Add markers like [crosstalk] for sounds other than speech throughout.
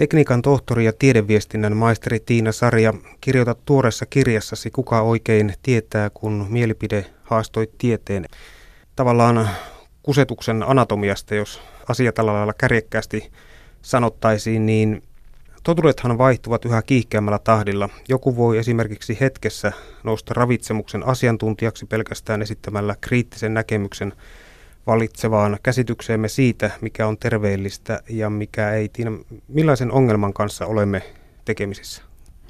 Tekniikan tohtori ja tiedeviestinnän maisteri Tiina Sarja, kirjoitat tuoreessa kirjassasi Kuka oikein tietää, kun mielipide haastoi tieteen. Tavallaan kusetuksen anatomiasta, jos asia tällä lailla kärjekkäästi sanottaisiin, niin totuudethan vaihtuvat yhä kiihkeämmällä tahdilla. Joku voi esimerkiksi hetkessä nousta ravitsemuksen asiantuntijaksi pelkästään esittämällä kriittisen näkemyksen valitsevaan käsitykseemme siitä, mikä on terveellistä ja mikä ei. Tiina, millaisen ongelman kanssa olemme tekemisissä?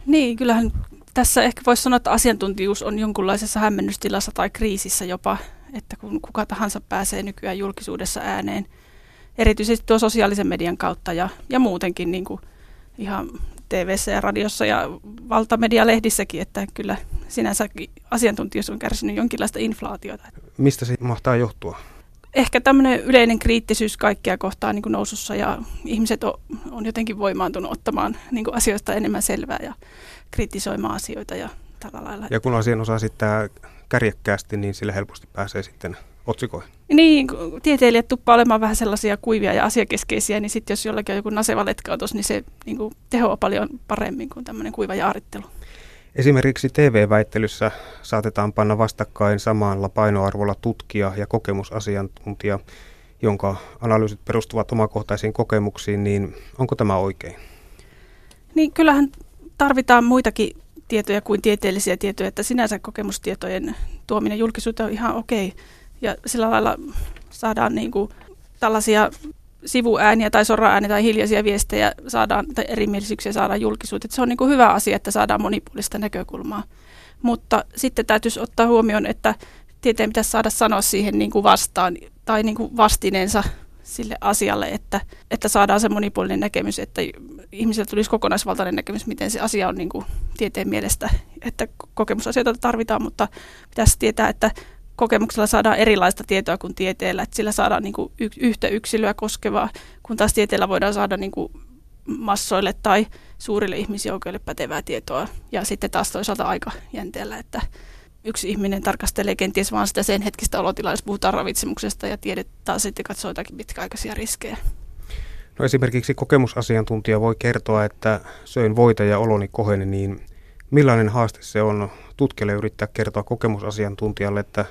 Niin, kyllähän tässä ehkä voisi sanoa, että asiantuntijuus on jonkunlaisessa hämmennystilassa tai kriisissä jopa, että kun kuka tahansa pääsee nykyään julkisuudessa ääneen, erityisesti tuo sosiaalisen median kautta ja, ja muutenkin niin kuin ihan tv ja radiossa ja valtamedialehdissäkin, että kyllä sinänsä asiantuntijuus on kärsinyt jonkinlaista inflaatiota. Mistä se mahtaa johtua? Ehkä tämmöinen yleinen kriittisyys kaikkia kohtaan niin kuin nousussa ja ihmiset on, on jotenkin voimaantunut ottamaan niin kuin asioista enemmän selvää ja kritisoimaan asioita ja tällä lailla. Ja kun asian osaa esittää kärjekkäästi, niin sillä helposti pääsee sitten otsikoihin. Niin, tieteilijät tuppaa olemaan vähän sellaisia kuivia ja asiakeskeisiä, niin sitten jos jollakin on joku naseva letkautus, niin se niin kuin, tehoaa paljon paremmin kuin tämmöinen kuiva jaarittelu. Esimerkiksi TV-väittelyssä saatetaan panna vastakkain samalla painoarvolla tutkija ja kokemusasiantuntija, jonka analyysit perustuvat omakohtaisiin kokemuksiin, niin onko tämä oikein? Niin kyllähän tarvitaan muitakin tietoja kuin tieteellisiä tietoja, että sinänsä kokemustietojen tuominen julkisuuteen on ihan okei. Ja sillä lailla saadaan niin kuin tällaisia sivuääniä tai soraääniä tai hiljaisia viestejä saadaan, tai erimielisyyksiä saadaan julkisuuteen. Se on niin kuin hyvä asia, että saadaan monipuolista näkökulmaa. Mutta sitten täytyisi ottaa huomioon, että tieteen pitäisi saada sanoa siihen niin kuin vastaan tai niin kuin vastineensa sille asialle, että, että saadaan se monipuolinen näkemys, että ihmisillä tulisi kokonaisvaltainen näkemys, miten se asia on niin kuin tieteen mielestä, että kokemusasioita tarvitaan, mutta pitäisi tietää, että kokemuksella saadaan erilaista tietoa kuin tieteellä, että sillä saadaan niin kuin yhtä yksilöä koskevaa, kun taas tieteellä voidaan saada niin kuin massoille tai suurille ihmisjoukoille pätevää tietoa. Ja sitten taas toisaalta aika jänteellä, että yksi ihminen tarkastelee kenties vain sitä sen hetkistä olotilaa, jos puhutaan ravitsemuksesta ja tiede taas sitten katsoo jotakin pitkäaikaisia riskejä. No esimerkiksi kokemusasiantuntija voi kertoa, että söin voita ja oloni koheni, niin millainen haaste se on tutkijalle yrittää kertoa kokemusasiantuntijalle, että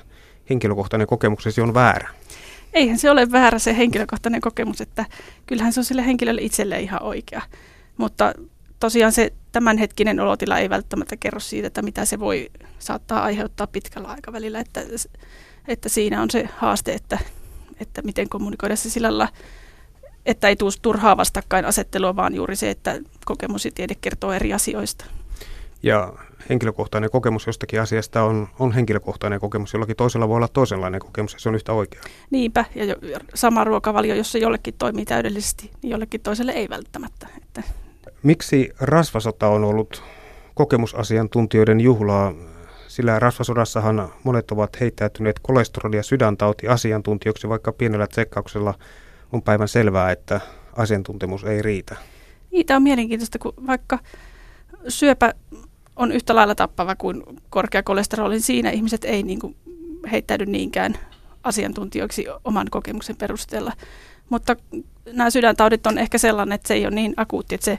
henkilökohtainen kokemuksesi on väärä? Eihän se ole väärä se henkilökohtainen kokemus, että kyllähän se on sille henkilölle itselle ihan oikea. Mutta tosiaan se tämänhetkinen olotila ei välttämättä kerro siitä, että mitä se voi saattaa aiheuttaa pitkällä aikavälillä. Että, että siinä on se haaste, että, että miten kommunikoida se sillä lailla, että ei tule turhaa vastakkainasettelua, vaan juuri se, että kokemus ja tiede kertoo eri asioista. Ja henkilökohtainen kokemus jostakin asiasta on, on henkilökohtainen kokemus. Jollakin toisella voi olla toisenlainen kokemus ja se on yhtä oikea. Niinpä, ja jo, sama ruokavalio, jossa jollekin toimii täydellisesti, niin jollekin toiselle ei välttämättä. Että. Miksi rasvasota on ollut kokemusasiantuntijoiden juhlaa? Sillä rasvasodassahan monet ovat heittäytyneet kolesteroli- ja sydäntauti asiantuntijoiksi, vaikka pienellä tsekkauksella on päivän selvää, että asiantuntemus ei riitä. Niitä on mielenkiintoista, kun vaikka syöpä on yhtä lailla tappava kuin korkea kolesteroli, siinä ihmiset ei niin kuin heittäydy niinkään asiantuntijoiksi oman kokemuksen perusteella. Mutta nämä sydäntaudit on ehkä sellainen, että se ei ole niin akuutti, että se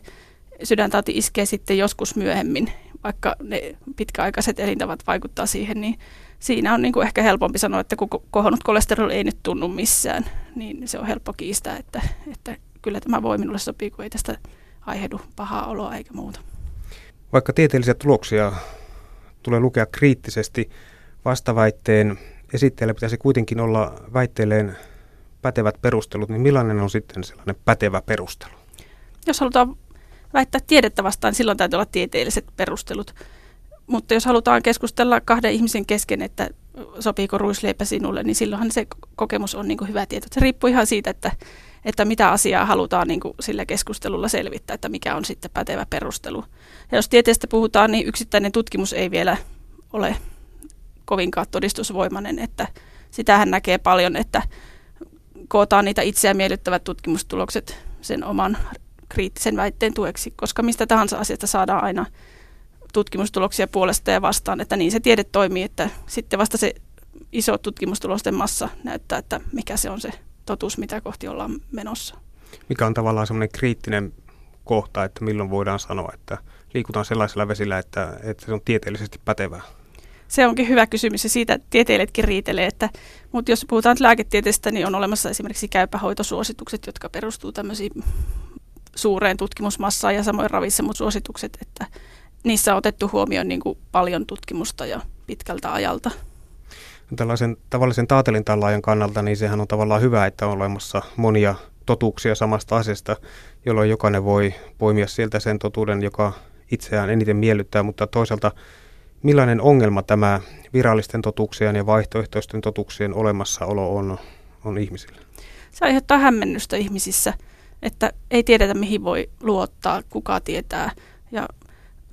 sydäntauti iskee sitten joskus myöhemmin, vaikka ne pitkäaikaiset elintavat vaikuttaa siihen, niin siinä on niin kuin ehkä helpompi sanoa, että kun kohonnut kolesteroli ei nyt tunnu missään, niin se on helppo kiistää, että, että kyllä tämä voi minulle sopii, kun ei tästä aiheudu pahaa oloa eikä muuta. Vaikka tieteellisiä tuloksia tulee lukea kriittisesti, vastaväitteen esittäjällä pitäisi kuitenkin olla väitteelleen pätevät perustelut, niin millainen on sitten sellainen pätevä perustelu? Jos halutaan väittää tiedettä vastaan, niin silloin täytyy olla tieteelliset perustelut. Mutta jos halutaan keskustella kahden ihmisen kesken, että sopiiko ruisleipä sinulle, niin silloinhan se kokemus on niin hyvä tieto. Se riippuu ihan siitä, että, että mitä asiaa halutaan niin kuin sillä keskustelulla selvittää, että mikä on sitten pätevä perustelu. Ja jos tieteestä puhutaan, niin yksittäinen tutkimus ei vielä ole kovinkaan todistusvoimainen, että sitähän näkee paljon, että kootaan niitä itseä miellyttävät tutkimustulokset sen oman kriittisen väitteen tueksi, koska mistä tahansa asiasta saadaan aina tutkimustuloksia puolesta ja vastaan, että niin se tiede toimii, että sitten vasta se iso tutkimustulosten massa näyttää, että mikä se on se totuus, mitä kohti ollaan menossa. Mikä on tavallaan semmoinen kriittinen kohta, että milloin voidaan sanoa, että liikutaan sellaisella vesillä, että, että se on tieteellisesti pätevää? Se onkin hyvä kysymys ja siitä tieteilijätkin riitelee, että, mutta jos puhutaan lääketieteestä, niin on olemassa esimerkiksi käypähoitosuositukset, jotka perustuu tämmöisiin suureen tutkimusmassaan ja samoin ravitsemussuositukset, että niissä on otettu huomioon niin kuin paljon tutkimusta ja pitkältä ajalta. Tällaisen tavallisen taatelintallaajan kannalta, niin sehän on tavallaan hyvä, että on olemassa monia totuuksia samasta asiasta, jolloin jokainen voi poimia sieltä sen totuuden, joka itseään eniten miellyttää, mutta toisaalta millainen ongelma tämä virallisten totuuksien ja vaihtoehtoisten totuuksien olemassaolo on, on ihmisille? Se aiheuttaa hämmennystä ihmisissä, että ei tiedetä mihin voi luottaa, kuka tietää. Ja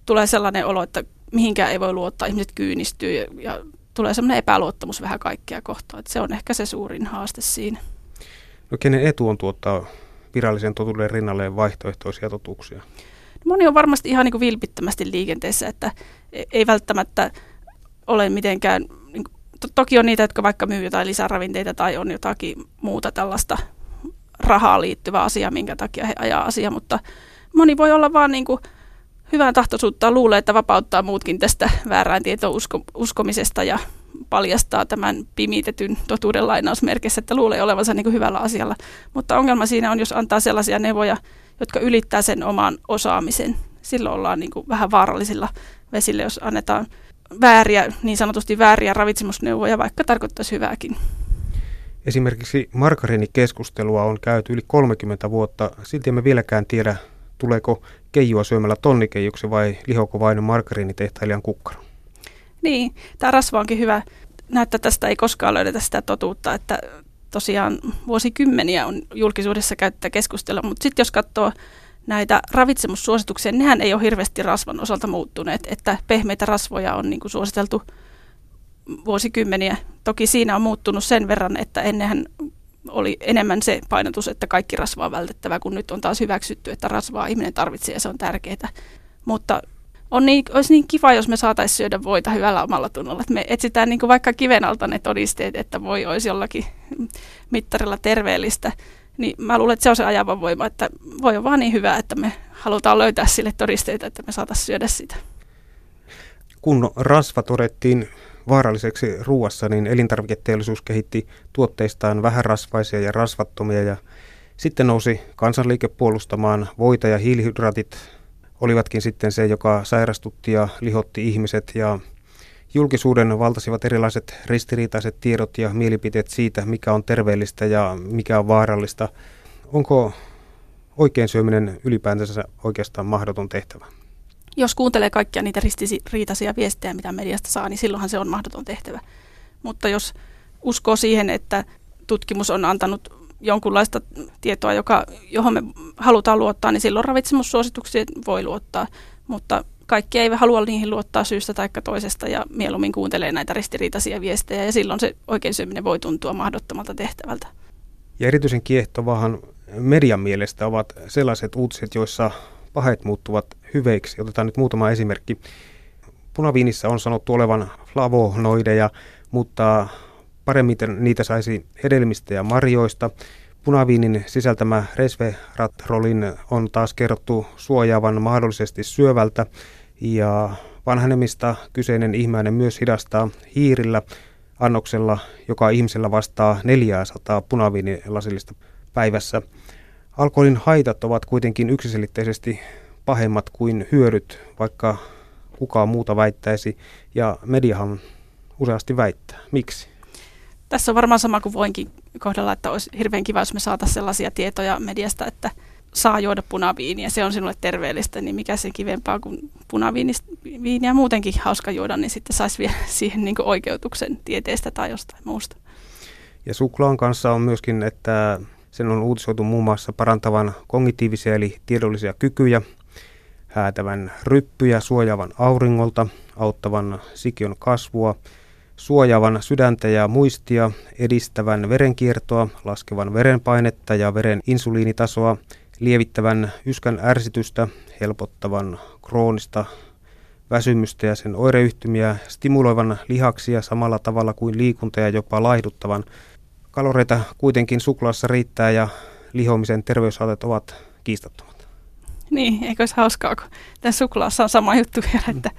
tulee sellainen olo, että mihinkään ei voi luottaa, ihmiset kyynistyy ja, ja tulee sellainen epäluottamus vähän kaikkia kohtaan. Että se on ehkä se suurin haaste siinä. No kenen etu on tuottaa virallisen totuuden rinnalle vaihtoehtoisia totuuksia? Moni on varmasti ihan niin kuin vilpittömästi liikenteessä, että e- ei välttämättä ole mitenkään, niin kuin, to- toki on niitä, jotka vaikka myy jotain lisäravinteita tai on jotakin muuta tällaista rahaa liittyvää asiaa, minkä takia he ajaa asiaa, mutta moni voi olla vaan niin kuin hyvän tahtoisuutta luulee, että vapauttaa muutkin tästä väärään tietoon usko, uskomisesta ja paljastaa tämän pimitetyn totuuden lainausmerkissä, että luulee olevansa niin kuin hyvällä asialla. Mutta ongelma siinä on, jos antaa sellaisia neuvoja, jotka ylittää sen oman osaamisen. Silloin ollaan niin kuin vähän vaarallisilla vesillä, jos annetaan vääriä, niin sanotusti vääriä ravitsemusneuvoja, vaikka tarkoittaisi hyvääkin. Esimerkiksi margariinikeskustelua on käyty yli 30 vuotta. Silti emme vieläkään tiedä, tuleeko keijua syömällä tonnikeijuksi vai lihoko vain margariinitehtailijan kukkaro. Niin, tämä rasva onkin hyvä. Näyttää tästä ei koskaan löydetä sitä totuutta, että tosiaan vuosikymmeniä on julkisuudessa käyttä keskustella, mutta sitten jos katsoo näitä ravitsemussuosituksia, nehän ei ole hirveästi rasvan osalta muuttuneet, että pehmeitä rasvoja on niin kuin suositeltu vuosikymmeniä. Toki siinä on muuttunut sen verran, että ennenhän oli enemmän se painotus, että kaikki rasva on vältettävä, kun nyt on taas hyväksytty, että rasvaa ihminen tarvitsee ja se on tärkeää. Mutta on niin, olisi niin kiva, jos me saataisiin syödä voita hyvällä omalla tunnolla. Että me etsitään niin vaikka kiven alta ne todisteet, että voi olisi jollakin mittarilla terveellistä. Niin mä luulen, että se on se ajava voima, että voi on vaan niin hyvä, että me halutaan löytää sille todisteita, että me saataisiin syödä sitä. Kun rasva todettiin vaaralliseksi ruuassa, niin elintarviketeollisuus kehitti tuotteistaan vähärasvaisia ja rasvattomia ja sitten nousi kansanliike puolustamaan voita ja hiilihydraatit olivatkin sitten se, joka sairastutti ja lihotti ihmiset ja julkisuuden valtasivat erilaiset ristiriitaiset tiedot ja mielipiteet siitä, mikä on terveellistä ja mikä on vaarallista. Onko oikein syöminen ylipäätänsä oikeastaan mahdoton tehtävä? Jos kuuntelee kaikkia niitä ristiriitaisia viestejä, mitä mediasta saa, niin silloinhan se on mahdoton tehtävä. Mutta jos uskoo siihen, että tutkimus on antanut jonkunlaista tietoa, joka, johon me halutaan luottaa, niin silloin ravitsemussuosituksiin voi luottaa. Mutta kaikki eivät halua niihin luottaa syystä tai toisesta ja mieluummin kuuntelee näitä ristiriitaisia viestejä ja silloin se oikein syöminen voi tuntua mahdottomalta tehtävältä. Ja erityisen kiehtovahan median mielestä ovat sellaiset uutiset, joissa pahet muuttuvat hyveiksi. Otetaan nyt muutama esimerkki. Punaviinissä on sanottu olevan flavonoideja, mutta paremmin niitä saisi hedelmistä ja marjoista. Punaviinin sisältämä resveratrolin on taas kerrottu suojaavan mahdollisesti syövältä ja vanhenemista kyseinen ihminen myös hidastaa hiirillä annoksella, joka ihmisellä vastaa 400 punaviinilasillista päivässä. Alkoholin haitat ovat kuitenkin yksiselitteisesti pahemmat kuin hyödyt, vaikka kukaan muuta väittäisi, ja mediahan useasti väittää. Miksi? Tässä on varmaan sama kuin voinkin kohdalla, että olisi hirveän kiva, jos me saataisiin sellaisia tietoja mediasta, että saa juoda punaviiniä, se on sinulle terveellistä, niin mikä se kivempaa kuin punaviiniä muutenkin hauska juoda, niin sitten saisi vielä [laughs] siihen niin oikeutuksen tieteestä tai jostain muusta. Ja suklaan kanssa on myöskin, että sen on uutisoitu muun muassa parantavan kognitiivisia eli tiedollisia kykyjä, häätävän ryppyjä, suojaavan auringolta, auttavan sikion kasvua, suojaavan sydäntä ja muistia, edistävän verenkiertoa, laskevan verenpainetta ja veren insuliinitasoa, lievittävän yskän ärsitystä, helpottavan kroonista väsymystä ja sen oireyhtymiä, stimuloivan lihaksia samalla tavalla kuin liikunta ja jopa laihduttavan. Kaloreita kuitenkin suklaassa riittää ja lihomisen terveyshaitat ovat kiistattomat. Niin, eikö olisi hauskaa, kun tämän suklaassa on sama juttu vielä, mm. että,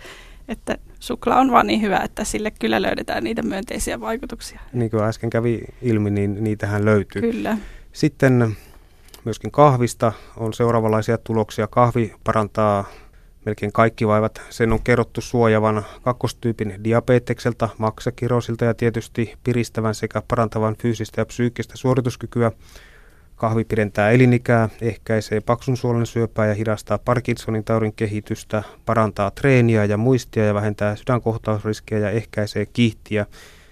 että suklaa on vaan niin hyvä, että sille kyllä löydetään niitä myönteisiä vaikutuksia. Niin kuin äsken kävi ilmi, niin niitähän löytyy. Kyllä. Sitten myöskin kahvista on seuraavanlaisia tuloksia. Kahvi parantaa melkein kaikki vaivat. Sen on kerrottu suojavan kakkostyypin diabetekselta, maksakirosilta ja tietysti piristävän sekä parantavan fyysistä ja psyykkistä suorituskykyä. Kahvi pidentää elinikää, ehkäisee paksun suolen syöpää ja hidastaa Parkinsonin taudin kehitystä, parantaa treeniä ja muistia ja vähentää sydänkohtausriskejä ja ehkäisee kiihtiä.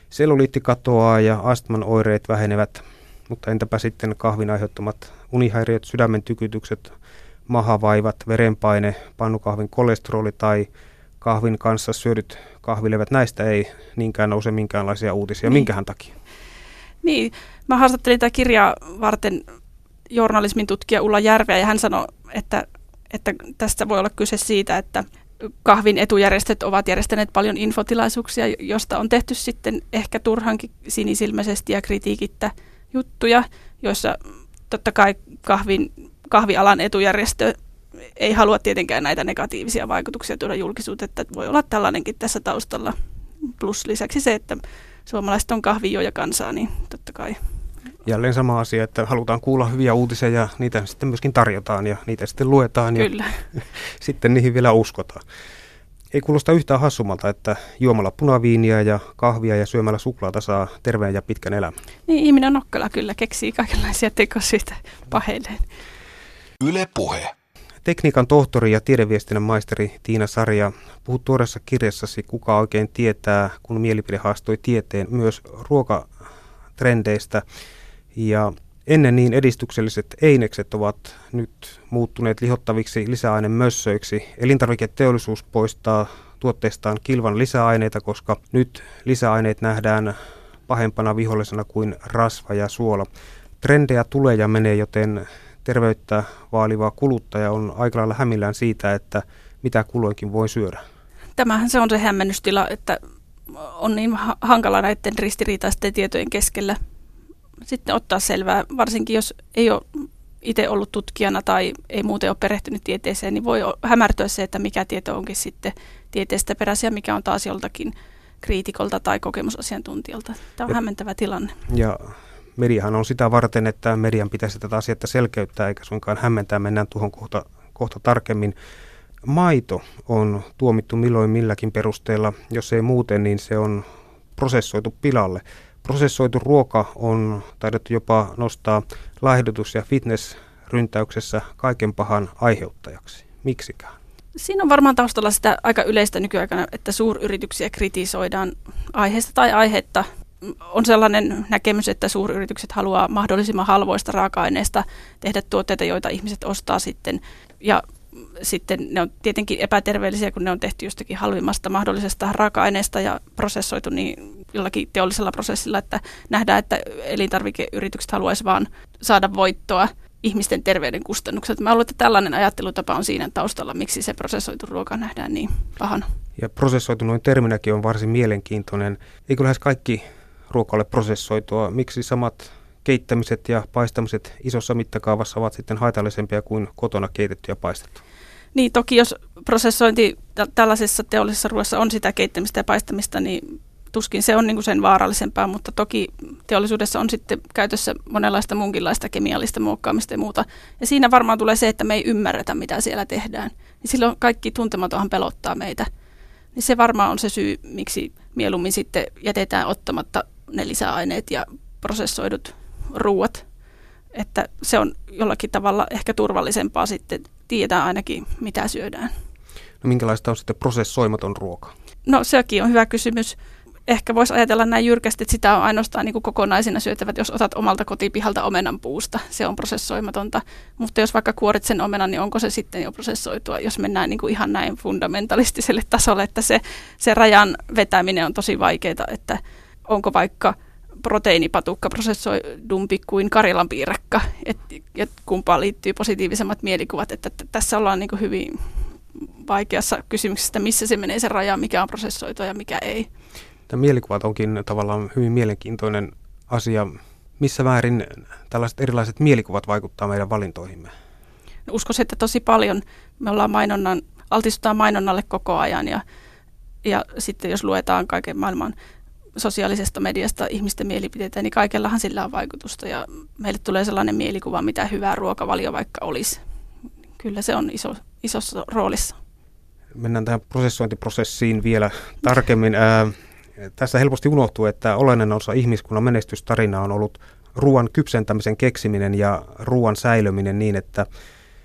Selluliitti katoaa ja astman oireet vähenevät, mutta entäpä sitten kahvin aiheuttamat unihäiriöt, sydämen tykytykset, mahavaivat, verenpaine, pannukahvin kolesteroli tai kahvin kanssa syödyt kahvilevät, näistä ei niinkään nouse minkäänlaisia uutisia. Niin. Minkähän takia? Niin, mä haastattelin tätä kirjaa varten journalismin tutkija Ulla Järveä ja hän sanoi, että, että tästä voi olla kyse siitä, että kahvin etujärjestöt ovat järjestäneet paljon infotilaisuuksia, josta on tehty sitten ehkä turhankin sinisilmäisesti ja kritiikittä juttuja, joissa totta kai kahvin, kahvialan etujärjestö ei halua tietenkään näitä negatiivisia vaikutuksia tuoda julkisuuteen, että voi olla tällainenkin tässä taustalla. Plus lisäksi se, että suomalaiset on kahvijoja kansaa, niin totta kai. Jälleen sama asia, että halutaan kuulla hyviä uutisia ja niitä sitten myöskin tarjotaan ja niitä sitten luetaan Kyllä. ja [laughs] sitten niihin vielä uskotaan. Ei kuulosta yhtään hassumalta, että juomalla punaviiniä ja kahvia ja syömällä suklaata saa terveen ja pitkän elämän. Niin, ihminen nokkala kyllä keksii kaikenlaisia tekosyitä paheilleen. Yle puhe. Tekniikan tohtori ja tiedeviestinnän maisteri Tiina Sarja, puhut tuoreessa kirjassasi Kuka oikein tietää, kun mielipide haastoi tieteen myös ruokatrendeistä. Ja ennen niin edistykselliset einekset ovat nyt muuttuneet lihottaviksi lisäainemössöiksi. Elintarviketeollisuus poistaa tuotteistaan kilvan lisäaineita, koska nyt lisäaineet nähdään pahempana vihollisena kuin rasva ja suola. Trendejä tulee ja menee, joten terveyttä vaaliva kuluttaja on aika lailla hämillään siitä, että mitä kulloinkin voi syödä. Tämähän se on se hämmennystila, että on niin hankala näiden ristiriitaisten tietojen keskellä sitten ottaa selvää, varsinkin jos ei ole itse ollut tutkijana tai ei muuten ole perehtynyt tieteeseen, niin voi hämärtyä se, että mikä tieto onkin sitten tieteestä peräisin ja mikä on taas joltakin kriitikolta tai kokemusasiantuntijalta. Tämä on ja, hämmentävä tilanne. Ja mediahan on sitä varten, että median pitäisi tätä asiaa selkeyttää eikä suinkaan hämmentää. Mennään tuohon kohta, kohta tarkemmin. Maito on tuomittu milloin milläkin perusteella. Jos ei muuten, niin se on prosessoitu pilalle. Prosessoitu ruoka on taidettu jopa nostaa laihdutus- ja fitness-ryntäyksessä kaiken pahan aiheuttajaksi. Miksikään? Siinä on varmaan taustalla sitä aika yleistä nykyaikana, että suuryrityksiä kritisoidaan aiheesta tai aihetta. On sellainen näkemys, että suuryritykset haluaa mahdollisimman halvoista raaka-aineista tehdä tuotteita, joita ihmiset ostaa sitten. Ja sitten ne on tietenkin epäterveellisiä, kun ne on tehty jostakin halvimmasta mahdollisesta raaka-aineesta ja prosessoitu niin jollakin teollisella prosessilla, että nähdään, että elintarvikeyritykset haluaisi vaan saada voittoa ihmisten terveyden kustannukset. Mä luulen, että tällainen ajattelutapa on siinä taustalla, miksi se prosessoitu ruoka nähdään niin pahana. Ja prosessoitu noin terminäkin on varsin mielenkiintoinen. Eikö lähes kaikki ruoka ole prosessoitua? Miksi samat keittämiset ja paistamiset isossa mittakaavassa ovat sitten haitallisempia kuin kotona keitetty ja paistettu? Niin, toki jos prosessointi tällaisessa teollisessa ruoassa on sitä keittämistä ja paistamista, niin tuskin se on niin kuin sen vaarallisempaa, mutta toki teollisuudessa on sitten käytössä monenlaista munkinlaista kemiallista muokkaamista ja muuta. Ja siinä varmaan tulee se, että me ei ymmärretä, mitä siellä tehdään. Niin silloin kaikki tuntematonhan pelottaa meitä. Niin se varmaan on se syy, miksi mieluummin sitten jätetään ottamatta ne lisäaineet ja prosessoidut ruuat. Että se on jollakin tavalla ehkä turvallisempaa sitten tietää ainakin, mitä syödään. No minkälaista on sitten prosessoimaton ruoka? No sekin on hyvä kysymys. Ehkä voisi ajatella näin jyrkästi, että sitä on ainoastaan niin kuin kokonaisina syötävät, jos otat omalta kotipihalta omenan puusta. Se on prosessoimatonta. Mutta jos vaikka kuorit sen omenan, niin onko se sitten jo prosessoitua, jos mennään niin kuin ihan näin fundamentalistiselle tasolle, että se, se rajan vetäminen on tosi vaikeaa, että onko vaikka – proteiinipatukka prosessoidumpi kuin Karilan piirakka, et, kumpaan liittyy positiivisemmat mielikuvat, että, että tässä ollaan niin hyvin vaikeassa kysymyksessä, missä se menee se raja, mikä on prosessoitua ja mikä ei. Tämä mielikuvat onkin tavallaan hyvin mielenkiintoinen asia. Missä määrin tällaiset erilaiset mielikuvat vaikuttaa meidän valintoihimme? uskoisin, että tosi paljon me ollaan mainonnan, altistutaan mainonnalle koko ajan ja, ja sitten jos luetaan kaiken maailman sosiaalisesta mediasta ihmisten mielipiteitä, niin kaikellahan sillä on vaikutusta ja meille tulee sellainen mielikuva, mitä hyvää ruokavalio vaikka olisi. Kyllä se on iso, isossa roolissa. Mennään tähän prosessointiprosessiin vielä tarkemmin. Ää, tässä helposti unohtuu, että olennainen osa ihmiskunnan menestystarinaa on ollut ruoan kypsentämisen keksiminen ja ruoan säilöminen niin, että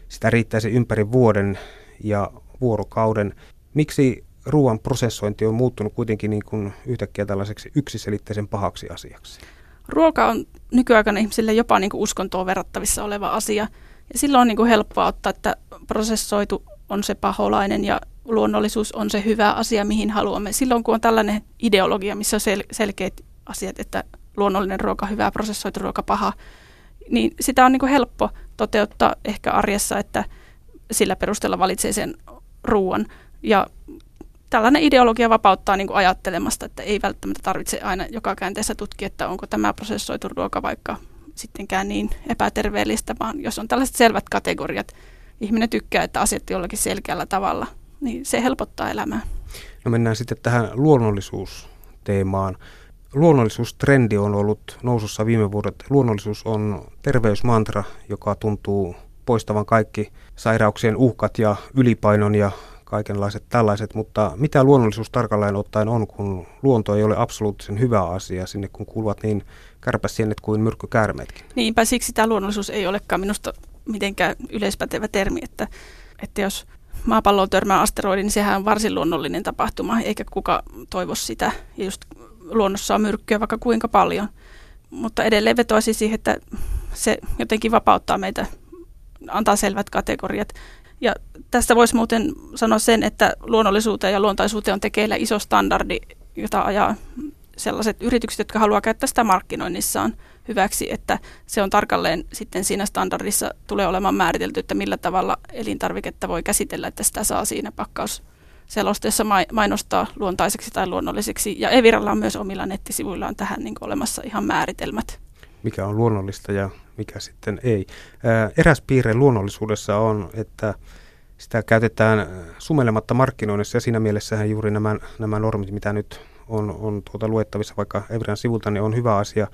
sitä riittäisi ympäri vuoden ja vuorokauden. Miksi ruoan prosessointi on muuttunut kuitenkin niin kuin yhtäkkiä tällaiseksi yksiselitteisen pahaksi asiaksi? Ruoka on nykyaikana ihmisille jopa niin kuin uskontoon verrattavissa oleva asia. Ja silloin on niin kuin helppoa ottaa, että prosessoitu on se paholainen ja luonnollisuus on se hyvä asia, mihin haluamme. Silloin kun on tällainen ideologia, missä on sel- selkeät asiat, että luonnollinen ruoka hyvä, prosessoitu ruoka paha, niin sitä on niin kuin helppo toteuttaa ehkä arjessa, että sillä perusteella valitsee sen ruoan. Ja tällainen ideologia vapauttaa niin kuin ajattelemasta, että ei välttämättä tarvitse aina joka käänteessä tutkia, että onko tämä prosessoitu ruoka vaikka sittenkään niin epäterveellistä, vaan jos on tällaiset selvät kategoriat, ihminen tykkää, että asiat jollakin selkeällä tavalla, niin se helpottaa elämää. No mennään sitten tähän luonnollisuusteemaan. Luonnollisuustrendi on ollut nousussa viime vuodet. Luonnollisuus on terveysmantra, joka tuntuu poistavan kaikki sairauksien uhkat ja ylipainon ja kaikenlaiset tällaiset, mutta mitä luonnollisuus tarkalleen ottaen on, kun luonto ei ole absoluuttisen hyvä asia sinne, kun kuuluvat niin kärpäsienet kuin myrkkykäärmeetkin? Niinpä siksi tämä luonnollisuus ei olekaan minusta mitenkään yleispätevä termi, että, että jos maapalloon törmää asteroidi, niin sehän on varsin luonnollinen tapahtuma, eikä kuka toivo sitä. Ja just luonnossa on myrkkyä vaikka kuinka paljon. Mutta edelleen vetoisi siihen, että se jotenkin vapauttaa meitä, antaa selvät kategoriat. Ja tästä voisi muuten sanoa sen, että luonnollisuuteen ja luontaisuuteen on tekeillä iso standardi, jota ajaa sellaiset yritykset, jotka haluaa käyttää sitä markkinoinnissaan hyväksi, että se on tarkalleen sitten siinä standardissa tulee olemaan määritelty, että millä tavalla elintarviketta voi käsitellä, että sitä saa siinä pakkausselosteessa mainostaa luontaiseksi tai luonnolliseksi. Ja Eviralla on myös omilla nettisivuillaan tähän niin olemassa ihan määritelmät. Mikä on luonnollista ja mikä sitten ei. Eräs piirre luonnollisuudessa on, että sitä käytetään sumelematta markkinoinnissa ja siinä mielessähän juuri nämä, nämä normit, mitä nyt on, on tuota luettavissa vaikka Evran sivulta, niin on hyvä asia.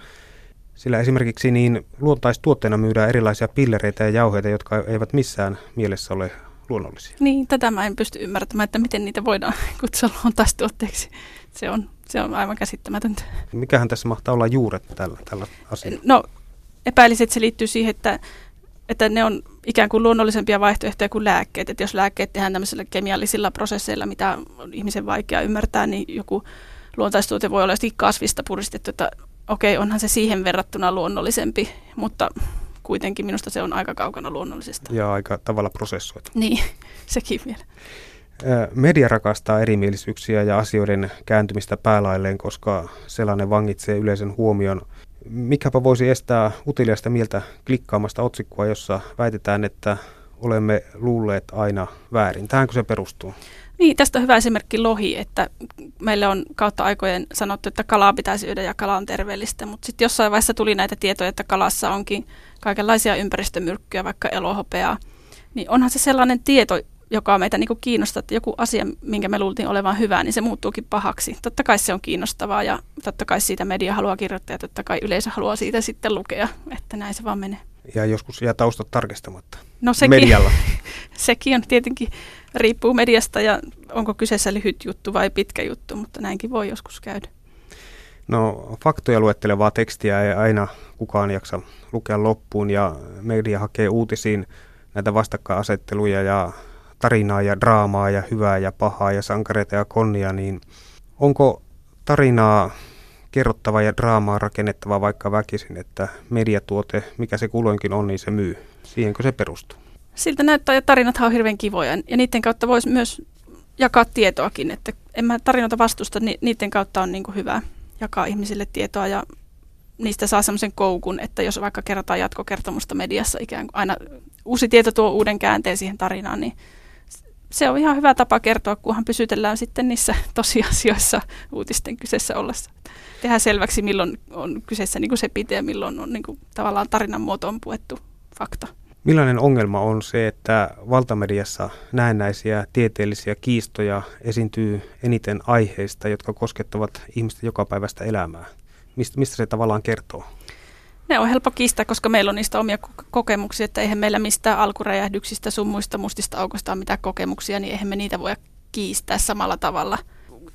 Sillä esimerkiksi niin luontaistuotteena myydään erilaisia pillereitä ja jauheita, jotka eivät missään mielessä ole luonnollisia. Niin, tätä mä en pysty ymmärtämään, että miten niitä voidaan [laughs] kutsua luontaistuotteiksi. Se on, se on aivan käsittämätöntä. Mikähän tässä mahtaa olla juuret tällä, tällä asialla? No, epäilisin, että se liittyy siihen, että, että ne on ikään kuin luonnollisempia vaihtoehtoja kuin lääkkeet. Että jos lääkkeet tehdään tämmöisillä kemiallisilla prosesseilla, mitä on ihmisen vaikea ymmärtää, niin joku luontaistuote voi olla kasvista puristettu, että okei, okay, onhan se siihen verrattuna luonnollisempi, mutta kuitenkin minusta se on aika kaukana luonnollisesta. Ja aika tavalla prosessoitu. Niin, [laughs] sekin vielä. Media rakastaa erimielisyyksiä ja asioiden kääntymistä päälailleen, koska sellainen vangitsee yleisen huomion. Mikäpä voisi estää utiliasta mieltä klikkaamasta otsikkoa, jossa väitetään, että olemme luulleet aina väärin. Tähänkö se perustuu? Niin, tästä on hyvä esimerkki lohi, että meille on kautta aikojen sanottu, että kalaa pitäisi syödä ja kala on terveellistä, mutta sitten jossain vaiheessa tuli näitä tietoja, että kalassa onkin kaikenlaisia ympäristömyrkkyjä, vaikka elohopeaa. Niin onhan se sellainen tieto, joka meitä niin kiinnostaa, että joku asia, minkä me luultiin olevan hyvää, niin se muuttuukin pahaksi. Totta kai se on kiinnostavaa ja totta kai siitä media haluaa kirjoittaa ja totta kai yleisö haluaa siitä sitten lukea, että näin se vaan menee. Ja joskus jää taustat tarkistamatta no sekin, medialla. [laughs] sekin on tietenkin, riippuu mediasta ja onko kyseessä lyhyt juttu vai pitkä juttu, mutta näinkin voi joskus käydä. No faktoja luettelevaa tekstiä ei aina kukaan jaksa lukea loppuun ja media hakee uutisiin näitä vastakkainasetteluja ja tarinaa ja draamaa ja hyvää ja pahaa ja sankareita ja konnia, niin onko tarinaa kerrottava ja draamaa rakennettava vaikka väkisin, että mediatuote, mikä se kulloinkin on, niin se myy. Siihenkö se perustuu? Siltä näyttää, ja tarinathan on hirveän kivoja, ja niiden kautta voisi myös jakaa tietoakin, että en mä tarinoita vastusta, niin niiden kautta on niin kuin hyvä jakaa ihmisille tietoa, ja niistä saa semmoisen koukun, että jos vaikka kerrotaan jatkokertomusta mediassa ikään kuin aina uusi tieto tuo uuden käänteen siihen tarinaan, niin se on ihan hyvä tapa kertoa, kunhan pysytellään sitten niissä [laughs] tosiasioissa uutisten kyseessä ollessa. Tehdään selväksi, milloin on kyseessä niin kuin se pite ja milloin on niin kuin, tavallaan tarinan muotoon puettu fakta. Millainen ongelma on se, että valtamediassa näennäisiä tieteellisiä kiistoja esiintyy eniten aiheista, jotka koskettavat ihmisten jokapäiväistä elämää? Mistä, mistä se tavallaan kertoo? Ne on helppo kiistää, koska meillä on niistä omia kokemuksia, että eihän meillä mistään alkuräjähdyksistä, sun muista mustista aukoista ole mitään kokemuksia, niin eihän me niitä voi kiistää samalla tavalla.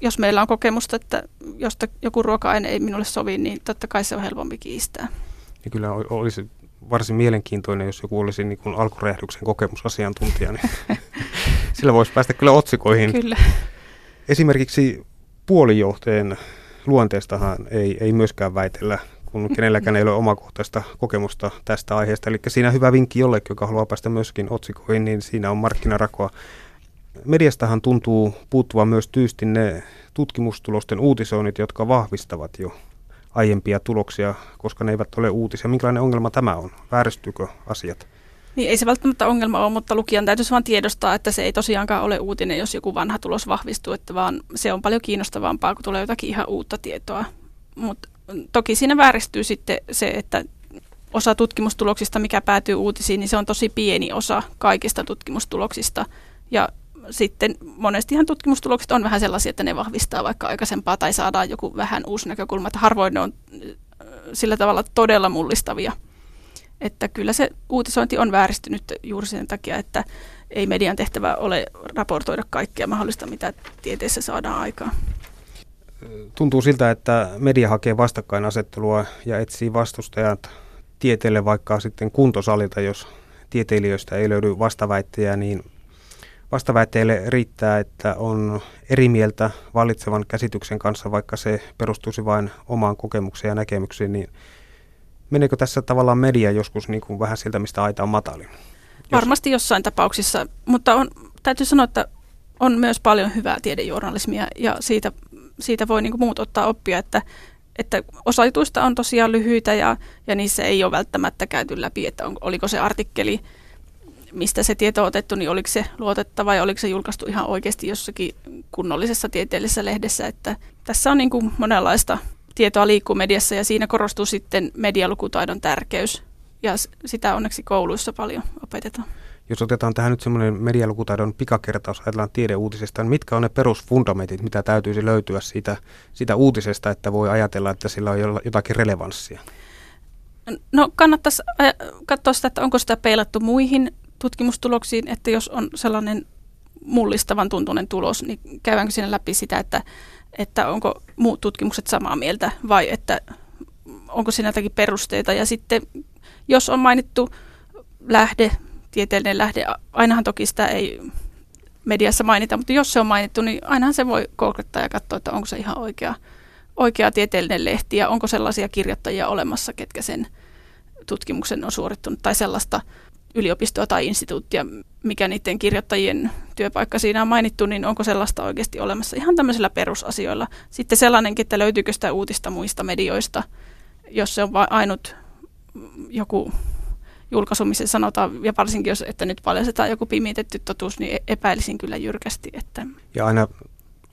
Jos meillä on kokemusta, että josta joku ruoka-aine ei minulle sovi, niin totta kai se on helpompi kiistää. Ja kyllä olisi varsin mielenkiintoinen, jos joku olisi niin kuin alkuräjähdyksen kokemusasiantuntija, niin [laughs] sillä voisi päästä kyllä otsikoihin. Kyllä. Esimerkiksi puolijohteen luonteestahan ei, ei myöskään väitellä, kun kenelläkään ei ole omakohtaista kokemusta tästä aiheesta. Eli siinä hyvä vinkki jollekin, joka haluaa päästä myöskin otsikoihin, niin siinä on markkinarakoa. Mediastahan tuntuu puuttuva myös tyysti ne tutkimustulosten uutisoinnit, jotka vahvistavat jo aiempia tuloksia, koska ne eivät ole uutisia. Minkälainen ongelma tämä on? Vääristyykö asiat? Niin ei se välttämättä ongelma ole, mutta lukijan täytyisi vain tiedostaa, että se ei tosiaankaan ole uutinen, jos joku vanha tulos vahvistuu, että vaan se on paljon kiinnostavampaa, kun tulee jotakin ihan uutta tietoa. Mutta toki siinä vääristyy sitten se, että osa tutkimustuloksista, mikä päätyy uutisiin, niin se on tosi pieni osa kaikista tutkimustuloksista. Ja sitten monestihan tutkimustulokset on vähän sellaisia, että ne vahvistaa vaikka aikaisempaa tai saadaan joku vähän uusi näkökulma, että harvoin ne on äh, sillä tavalla todella mullistavia. Että kyllä se uutisointi on vääristynyt juuri sen takia, että ei median tehtävä ole raportoida kaikkea mahdollista, mitä tieteessä saadaan aikaan. Tuntuu siltä, että media hakee vastakkainasettelua ja etsii vastustajat tieteelle vaikka sitten kuntosalilta, jos tieteilijöistä ei löydy vastaväittejä, niin Vastaväitteille riittää, että on eri mieltä valitsevan käsityksen kanssa, vaikka se perustuisi vain omaan kokemukseen ja näkemyksiin, niin meneekö tässä tavallaan media joskus niin kuin vähän siltä, mistä aita on matalin? Varmasti jossain tapauksissa, mutta on, täytyy sanoa, että on myös paljon hyvää tiedejournalismia ja siitä, siitä voi niin kuin muut ottaa oppia, että, että osa jutuista on tosiaan lyhyitä ja, ja niissä ei ole välttämättä käyty läpi, että on, oliko se artikkeli – mistä se tieto on otettu, niin oliko se luotettava ja oliko se julkaistu ihan oikeasti jossakin kunnollisessa tieteellisessä lehdessä. Että tässä on niin kuin monenlaista tietoa liikkuu mediassa ja siinä korostuu sitten medialukutaidon tärkeys ja sitä onneksi kouluissa paljon opetetaan. Jos otetaan tähän nyt semmoinen medialukutaidon pikakertaus, ajatellaan tiedeuutisesta, niin mitkä on ne perusfundamentit, mitä täytyisi löytyä siitä, siitä uutisesta, että voi ajatella, että sillä on jotakin relevanssia? No kannattaisi katsoa sitä, että onko sitä peilattu muihin tutkimustuloksiin, että jos on sellainen mullistavan tuntunen tulos, niin käydäänkö siinä läpi sitä, että, että onko muut tutkimukset samaa mieltä vai että onko siinä jotakin perusteita. Ja sitten jos on mainittu lähde, tieteellinen lähde, ainahan toki sitä ei mediassa mainita, mutta jos se on mainittu, niin ainahan se voi kouklettaa ja katsoa, että onko se ihan oikea, oikea tieteellinen lehti ja onko sellaisia kirjoittajia olemassa, ketkä sen tutkimuksen on suorittunut tai sellaista yliopistoa tai instituuttia, mikä niiden kirjoittajien työpaikka siinä on mainittu, niin onko sellaista oikeasti olemassa ihan tämmöisillä perusasioilla. Sitten sellainenkin, että löytyykö sitä uutista muista medioista, jos se on vain ainut joku julkaisu, missä sanotaan, ja varsinkin jos, että nyt paljastetaan joku pimitetty totuus, niin e- epäilisin kyllä jyrkästi. Että... Ja aina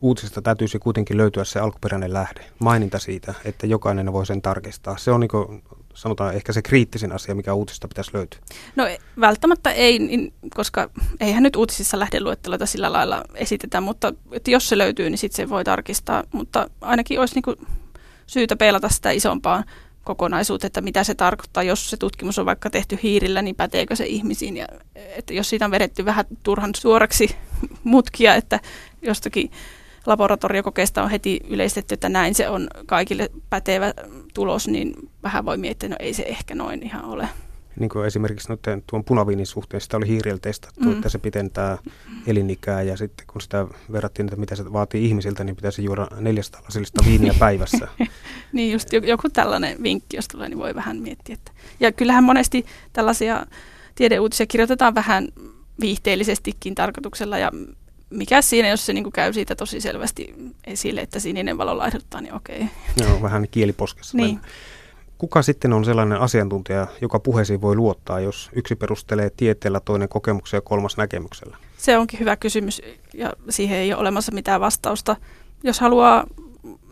uutisesta täytyisi kuitenkin löytyä se alkuperäinen lähde, maininta siitä, että jokainen voi sen tarkistaa. Se on niin sanotaan ehkä se kriittisin asia, mikä uutisista pitäisi löytyä. No välttämättä ei, niin, koska eihän nyt uutisissa lähdeluetteloita sillä lailla esitetä, mutta että jos se löytyy, niin sitten se voi tarkistaa. Mutta ainakin olisi niin syytä peilata sitä isompaa kokonaisuutta, että mitä se tarkoittaa, jos se tutkimus on vaikka tehty hiirillä, niin päteekö se ihmisiin. Ja, että jos siitä on vedetty vähän turhan suoraksi [laughs] mutkia, että jostakin laboratoriokokeista on heti yleistetty, että näin se on kaikille pätevä tulos, niin vähän voi miettiä, että no ei se ehkä noin ihan ole. Niin kuin esimerkiksi noiden, tuon punaviinin suhteen, sitä oli hiiriellä testattu, mm. että se pitentää elinikää ja sitten kun sitä verrattiin, että mitä se vaatii ihmisiltä, niin pitäisi juoda 400 lasillista viiniä [laughs] päivässä. [laughs] niin just joku tällainen vinkki, jos tulee, niin voi vähän miettiä. Että. Ja kyllähän monesti tällaisia tiedeuutisia kirjoitetaan vähän viihteellisestikin tarkoituksella ja mikä siinä, jos se niin käy siitä tosi selvästi esille, että sininen valo laihduttaa, niin okei. Joo, vähän kieliposkessa. Niin. Kuka sitten on sellainen asiantuntija, joka puheisiin voi luottaa, jos yksi perustelee tieteellä, toinen kokemuksia ja kolmas näkemyksellä? Se onkin hyvä kysymys ja siihen ei ole olemassa mitään vastausta. Jos haluaa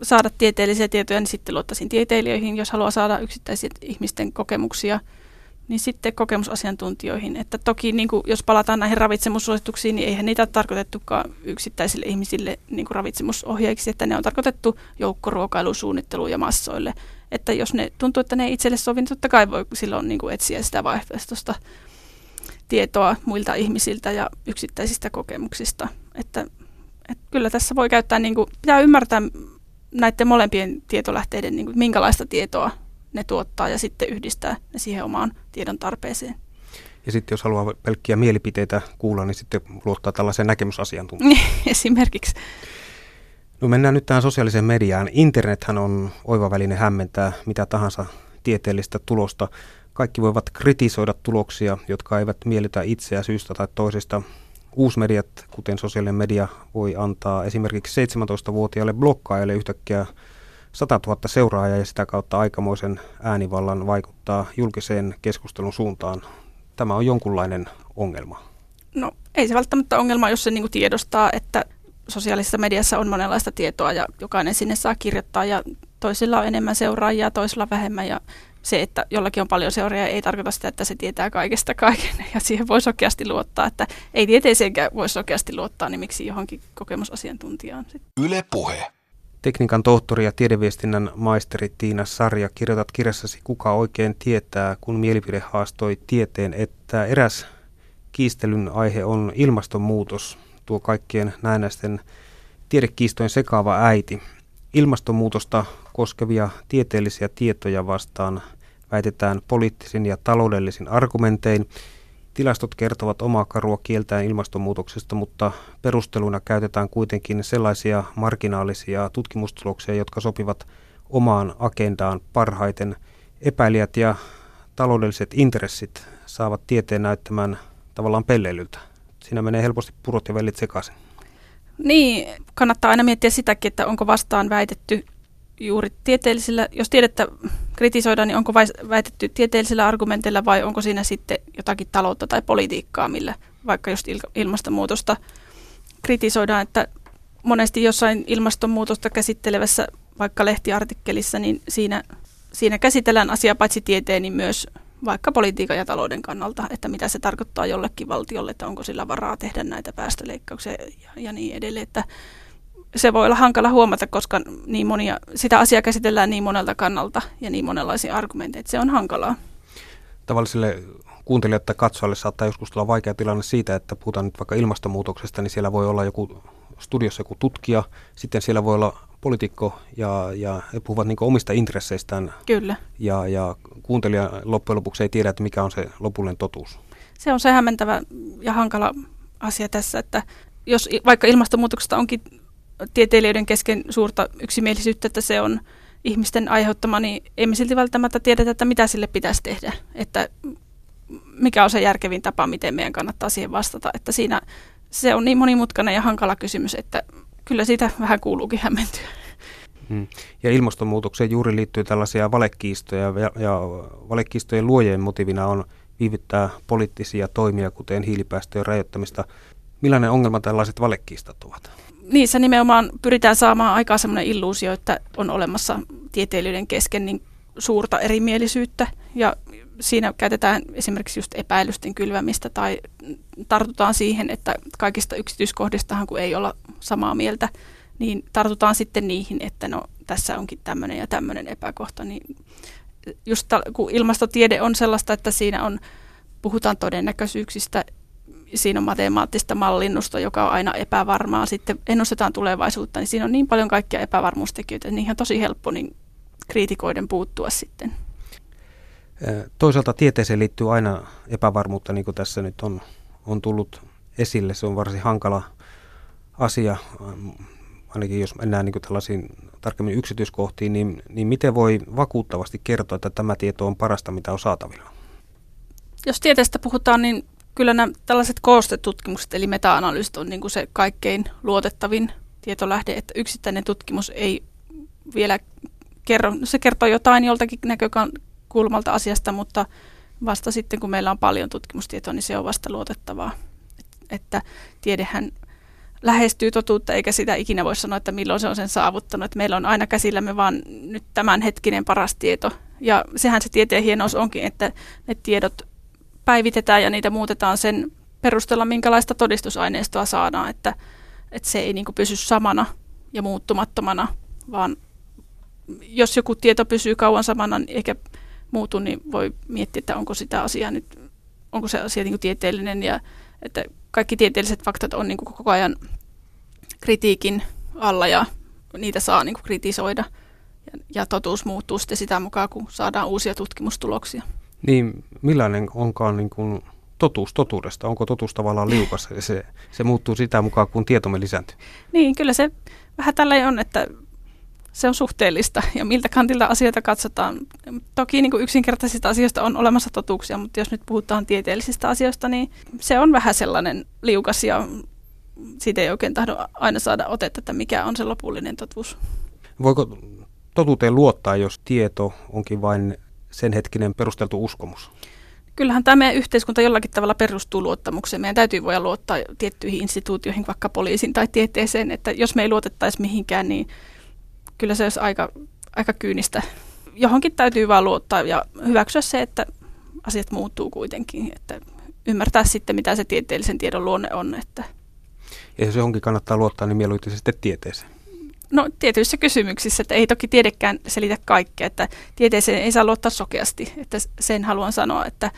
saada tieteellisiä tietoja, niin sitten luottaisin tieteilijöihin. Jos haluaa saada yksittäisiä ihmisten kokemuksia, niin sitten kokemusasiantuntijoihin. Että toki niin kuin, jos palataan näihin ravitsemussuosituksiin, niin eihän niitä tarkoitettukaan yksittäisille ihmisille niin kuin ravitsemusohjeiksi, että ne on tarkoitettu joukkoruokailusuunnitteluun ja massoille. Että jos ne tuntuu, että ne ei itselle sovi, niin totta kai voi silloin niin kuin etsiä sitä vaihtoehtoista tietoa muilta ihmisiltä ja yksittäisistä kokemuksista. Että, että kyllä tässä voi käyttää, niin kuin, pitää ymmärtää näiden molempien tietolähteiden, niin kuin, minkälaista tietoa ne tuottaa ja sitten yhdistää ne siihen omaan tiedon tarpeeseen. Ja sitten jos haluaa pelkkiä mielipiteitä kuulla, niin sitten luottaa tällaiseen näkemysasiantuntijan. [laughs] Esimerkiksi. No mennään nyt tähän sosiaaliseen mediaan. Internethän on oiva väline hämmentää mitä tahansa tieteellistä tulosta. Kaikki voivat kritisoida tuloksia, jotka eivät miellytä itseä syystä tai toisesta. Uusmediat, kuten sosiaalinen media, voi antaa esimerkiksi 17-vuotiaalle blokkaajalle yhtäkkiä 100 000 seuraajaa ja sitä kautta aikamoisen äänivallan vaikuttaa julkiseen keskustelun suuntaan. Tämä on jonkunlainen ongelma. No ei se välttämättä ongelma, jos se niin tiedostaa, että sosiaalisessa mediassa on monenlaista tietoa ja jokainen sinne saa kirjoittaa ja toisilla on enemmän seuraajia, toisilla vähemmän ja se, että jollakin on paljon seuraajia, ei tarkoita sitä, että se tietää kaikesta kaiken [laughs] ja siihen voi sokeasti luottaa, että ei tieteeseenkään voi sokeasti luottaa, niin miksi johonkin kokemusasiantuntijaan. Yle Puhe. Tekniikan tohtori ja tiedeviestinnän maisteri Tiina Sarja, kirjoitat kirjassasi Kuka oikein tietää, kun mielipide haastoi tieteen, että eräs kiistelyn aihe on ilmastonmuutos, tuo kaikkien näennäisten tiedekiistojen sekaava äiti. Ilmastonmuutosta koskevia tieteellisiä tietoja vastaan väitetään poliittisin ja taloudellisin argumentein – Tilastot kertovat omaa karua kieltään ilmastonmuutoksesta, mutta perusteluna käytetään kuitenkin sellaisia marginaalisia tutkimustuloksia, jotka sopivat omaan agendaan parhaiten. Epäilijät ja taloudelliset intressit saavat tieteen näyttämään tavallaan pelleilyltä. Siinä menee helposti purot ja vellit sekaisin. Niin, kannattaa aina miettiä sitäkin, että onko vastaan väitetty juuri tieteellisillä, jos tiedettä kritisoidaan, niin onko väitetty tieteellisillä argumenteilla vai onko siinä sitten jotakin taloutta tai politiikkaa, millä vaikka just ilmastonmuutosta kritisoidaan, että monesti jossain ilmastonmuutosta käsittelevässä vaikka lehtiartikkelissa, niin siinä, siinä käsitellään asiaa paitsi tieteen, niin myös vaikka politiikan ja talouden kannalta, että mitä se tarkoittaa jollekin valtiolle, että onko sillä varaa tehdä näitä päästöleikkauksia ja, ja niin edelleen, että se voi olla hankala huomata, koska niin monia, sitä asiaa käsitellään niin monelta kannalta ja niin monenlaisia argumentteja, että se on hankalaa. Tavallisille kuuntelijalle tai katsojalle saattaa joskus tulla vaikea tilanne siitä, että puhutaan nyt vaikka ilmastonmuutoksesta, niin siellä voi olla joku studiossa joku tutkija, sitten siellä voi olla poliitikko ja, ja he puhuvat niin omista intresseistään. Kyllä. Ja, ja kuuntelija loppujen lopuksi ei tiedä, että mikä on se lopullinen totuus. Se on se hämmentävä ja hankala asia tässä, että jos vaikka ilmastonmuutoksesta onkin tieteilijöiden kesken suurta yksimielisyyttä, että se on ihmisten aiheuttama, niin emme silti välttämättä tiedetä, että mitä sille pitäisi tehdä. Että mikä on se järkevin tapa, miten meidän kannattaa siihen vastata. Että siinä se on niin monimutkainen ja hankala kysymys, että kyllä siitä vähän kuuluukin hämmentyä. Hmm. Ja ilmastonmuutokseen juuri liittyy tällaisia valekiistoja, ja, valekiistojen luojien motivina on viivyttää poliittisia toimia, kuten hiilipäästöjen rajoittamista. Millainen ongelma tällaiset valekiistat ovat? Niissä nimenomaan pyritään saamaan aikaa sellainen illuusio, että on olemassa tieteilijöiden kesken niin suurta erimielisyyttä. Ja siinä käytetään esimerkiksi just epäilysten kylvämistä tai tartutaan siihen, että kaikista yksityiskohdistahan kun ei olla samaa mieltä, niin tartutaan sitten niihin, että no tässä onkin tämmöinen ja tämmöinen epäkohta, niin just kun ilmastotiede on sellaista, että siinä on, puhutaan todennäköisyyksistä siinä on matemaattista mallinnusta, joka on aina epävarmaa. Sitten ennustetaan tulevaisuutta, niin siinä on niin paljon kaikkia epävarmuustekijöitä, että niihin on tosi helppo niin kriitikoiden puuttua sitten. Toisaalta tieteeseen liittyy aina epävarmuutta, niin kuin tässä nyt on, on tullut esille. Se on varsin hankala asia, ainakin jos mennään niin tällaisiin tarkemmin yksityiskohtiin, niin, niin miten voi vakuuttavasti kertoa, että tämä tieto on parasta, mitä on saatavilla? Jos tieteestä puhutaan, niin kyllä nämä tällaiset koostetutkimukset, eli meta-analyysit on niin kuin se kaikkein luotettavin tietolähde, että yksittäinen tutkimus ei vielä kerro, no se kertoo jotain joltakin näkökulmalta asiasta, mutta vasta sitten kun meillä on paljon tutkimustietoa, niin se on vasta luotettavaa. Että tiedehän lähestyy totuutta, eikä sitä ikinä voi sanoa, että milloin se on sen saavuttanut. Että meillä on aina käsillämme vaan nyt tämänhetkinen paras tieto, Ja sehän se tieteen hienous onkin, että ne tiedot päivitetään ja niitä muutetaan sen perusteella, minkälaista todistusaineistoa saadaan, että, että se ei niin pysy samana ja muuttumattomana, vaan jos joku tieto pysyy kauan samana eikä muutu, niin voi miettiä, että onko sitä asiaa nyt, onko se asia niin tieteellinen ja että kaikki tieteelliset faktat on niin koko ajan kritiikin alla ja niitä saa niin kritisoida ja, ja totuus muuttuu sitten sitä mukaan, kun saadaan uusia tutkimustuloksia. Niin, millainen onkaan niin kuin totuus totuudesta? Onko totuus tavallaan [laughs] liukas ja se, se muuttuu sitä mukaan, kun tietomme lisääntyy? Niin, kyllä se vähän tällä on, että se on suhteellista ja miltä kantilta asioita katsotaan. Toki niin kuin yksinkertaisista asioista on olemassa totuuksia, mutta jos nyt puhutaan tieteellisistä asioista, niin se on vähän sellainen liukas ja siitä ei oikein tahdo aina saada otetta, että mikä on se lopullinen totuus. Voiko totuuteen luottaa, jos tieto onkin vain sen hetkinen perusteltu uskomus? Kyllähän tämä meidän yhteiskunta jollakin tavalla perustuu luottamukseen. Meidän täytyy voida luottaa tiettyihin instituutioihin, vaikka poliisin tai tieteeseen, että jos me ei luotettaisi mihinkään, niin kyllä se olisi aika, aika kyynistä. Johonkin täytyy vaan luottaa ja hyväksyä se, että asiat muuttuu kuitenkin, että ymmärtää sitten, mitä se tieteellisen tiedon luonne on. Että ja jos johonkin kannattaa luottaa, niin mieluiten sitten tieteeseen. No tietyissä kysymyksissä, että ei toki tiedekään selitä kaikkea, että tieteeseen ei saa luottaa sokeasti, että sen haluan sanoa, että,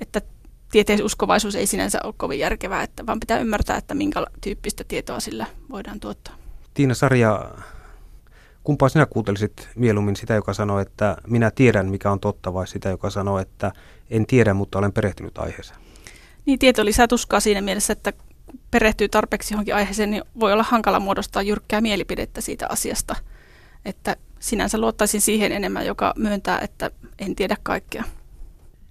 että tieteisuskovaisuus ei sinänsä ole kovin järkevää, että vaan pitää ymmärtää, että minkä tyyppistä tietoa sillä voidaan tuottaa. Tiina Sarja, kumpaa sinä kuuntelisit mieluummin sitä, joka sanoo, että minä tiedän, mikä on totta, vai sitä, joka sanoo, että en tiedä, mutta olen perehtynyt aiheeseen? Niin, tieto lisää tuskaa siinä mielessä, että perehtyy tarpeeksi johonkin aiheeseen, niin voi olla hankala muodostaa jyrkkää mielipidettä siitä asiasta. Että sinänsä luottaisin siihen enemmän, joka myöntää, että en tiedä kaikkea.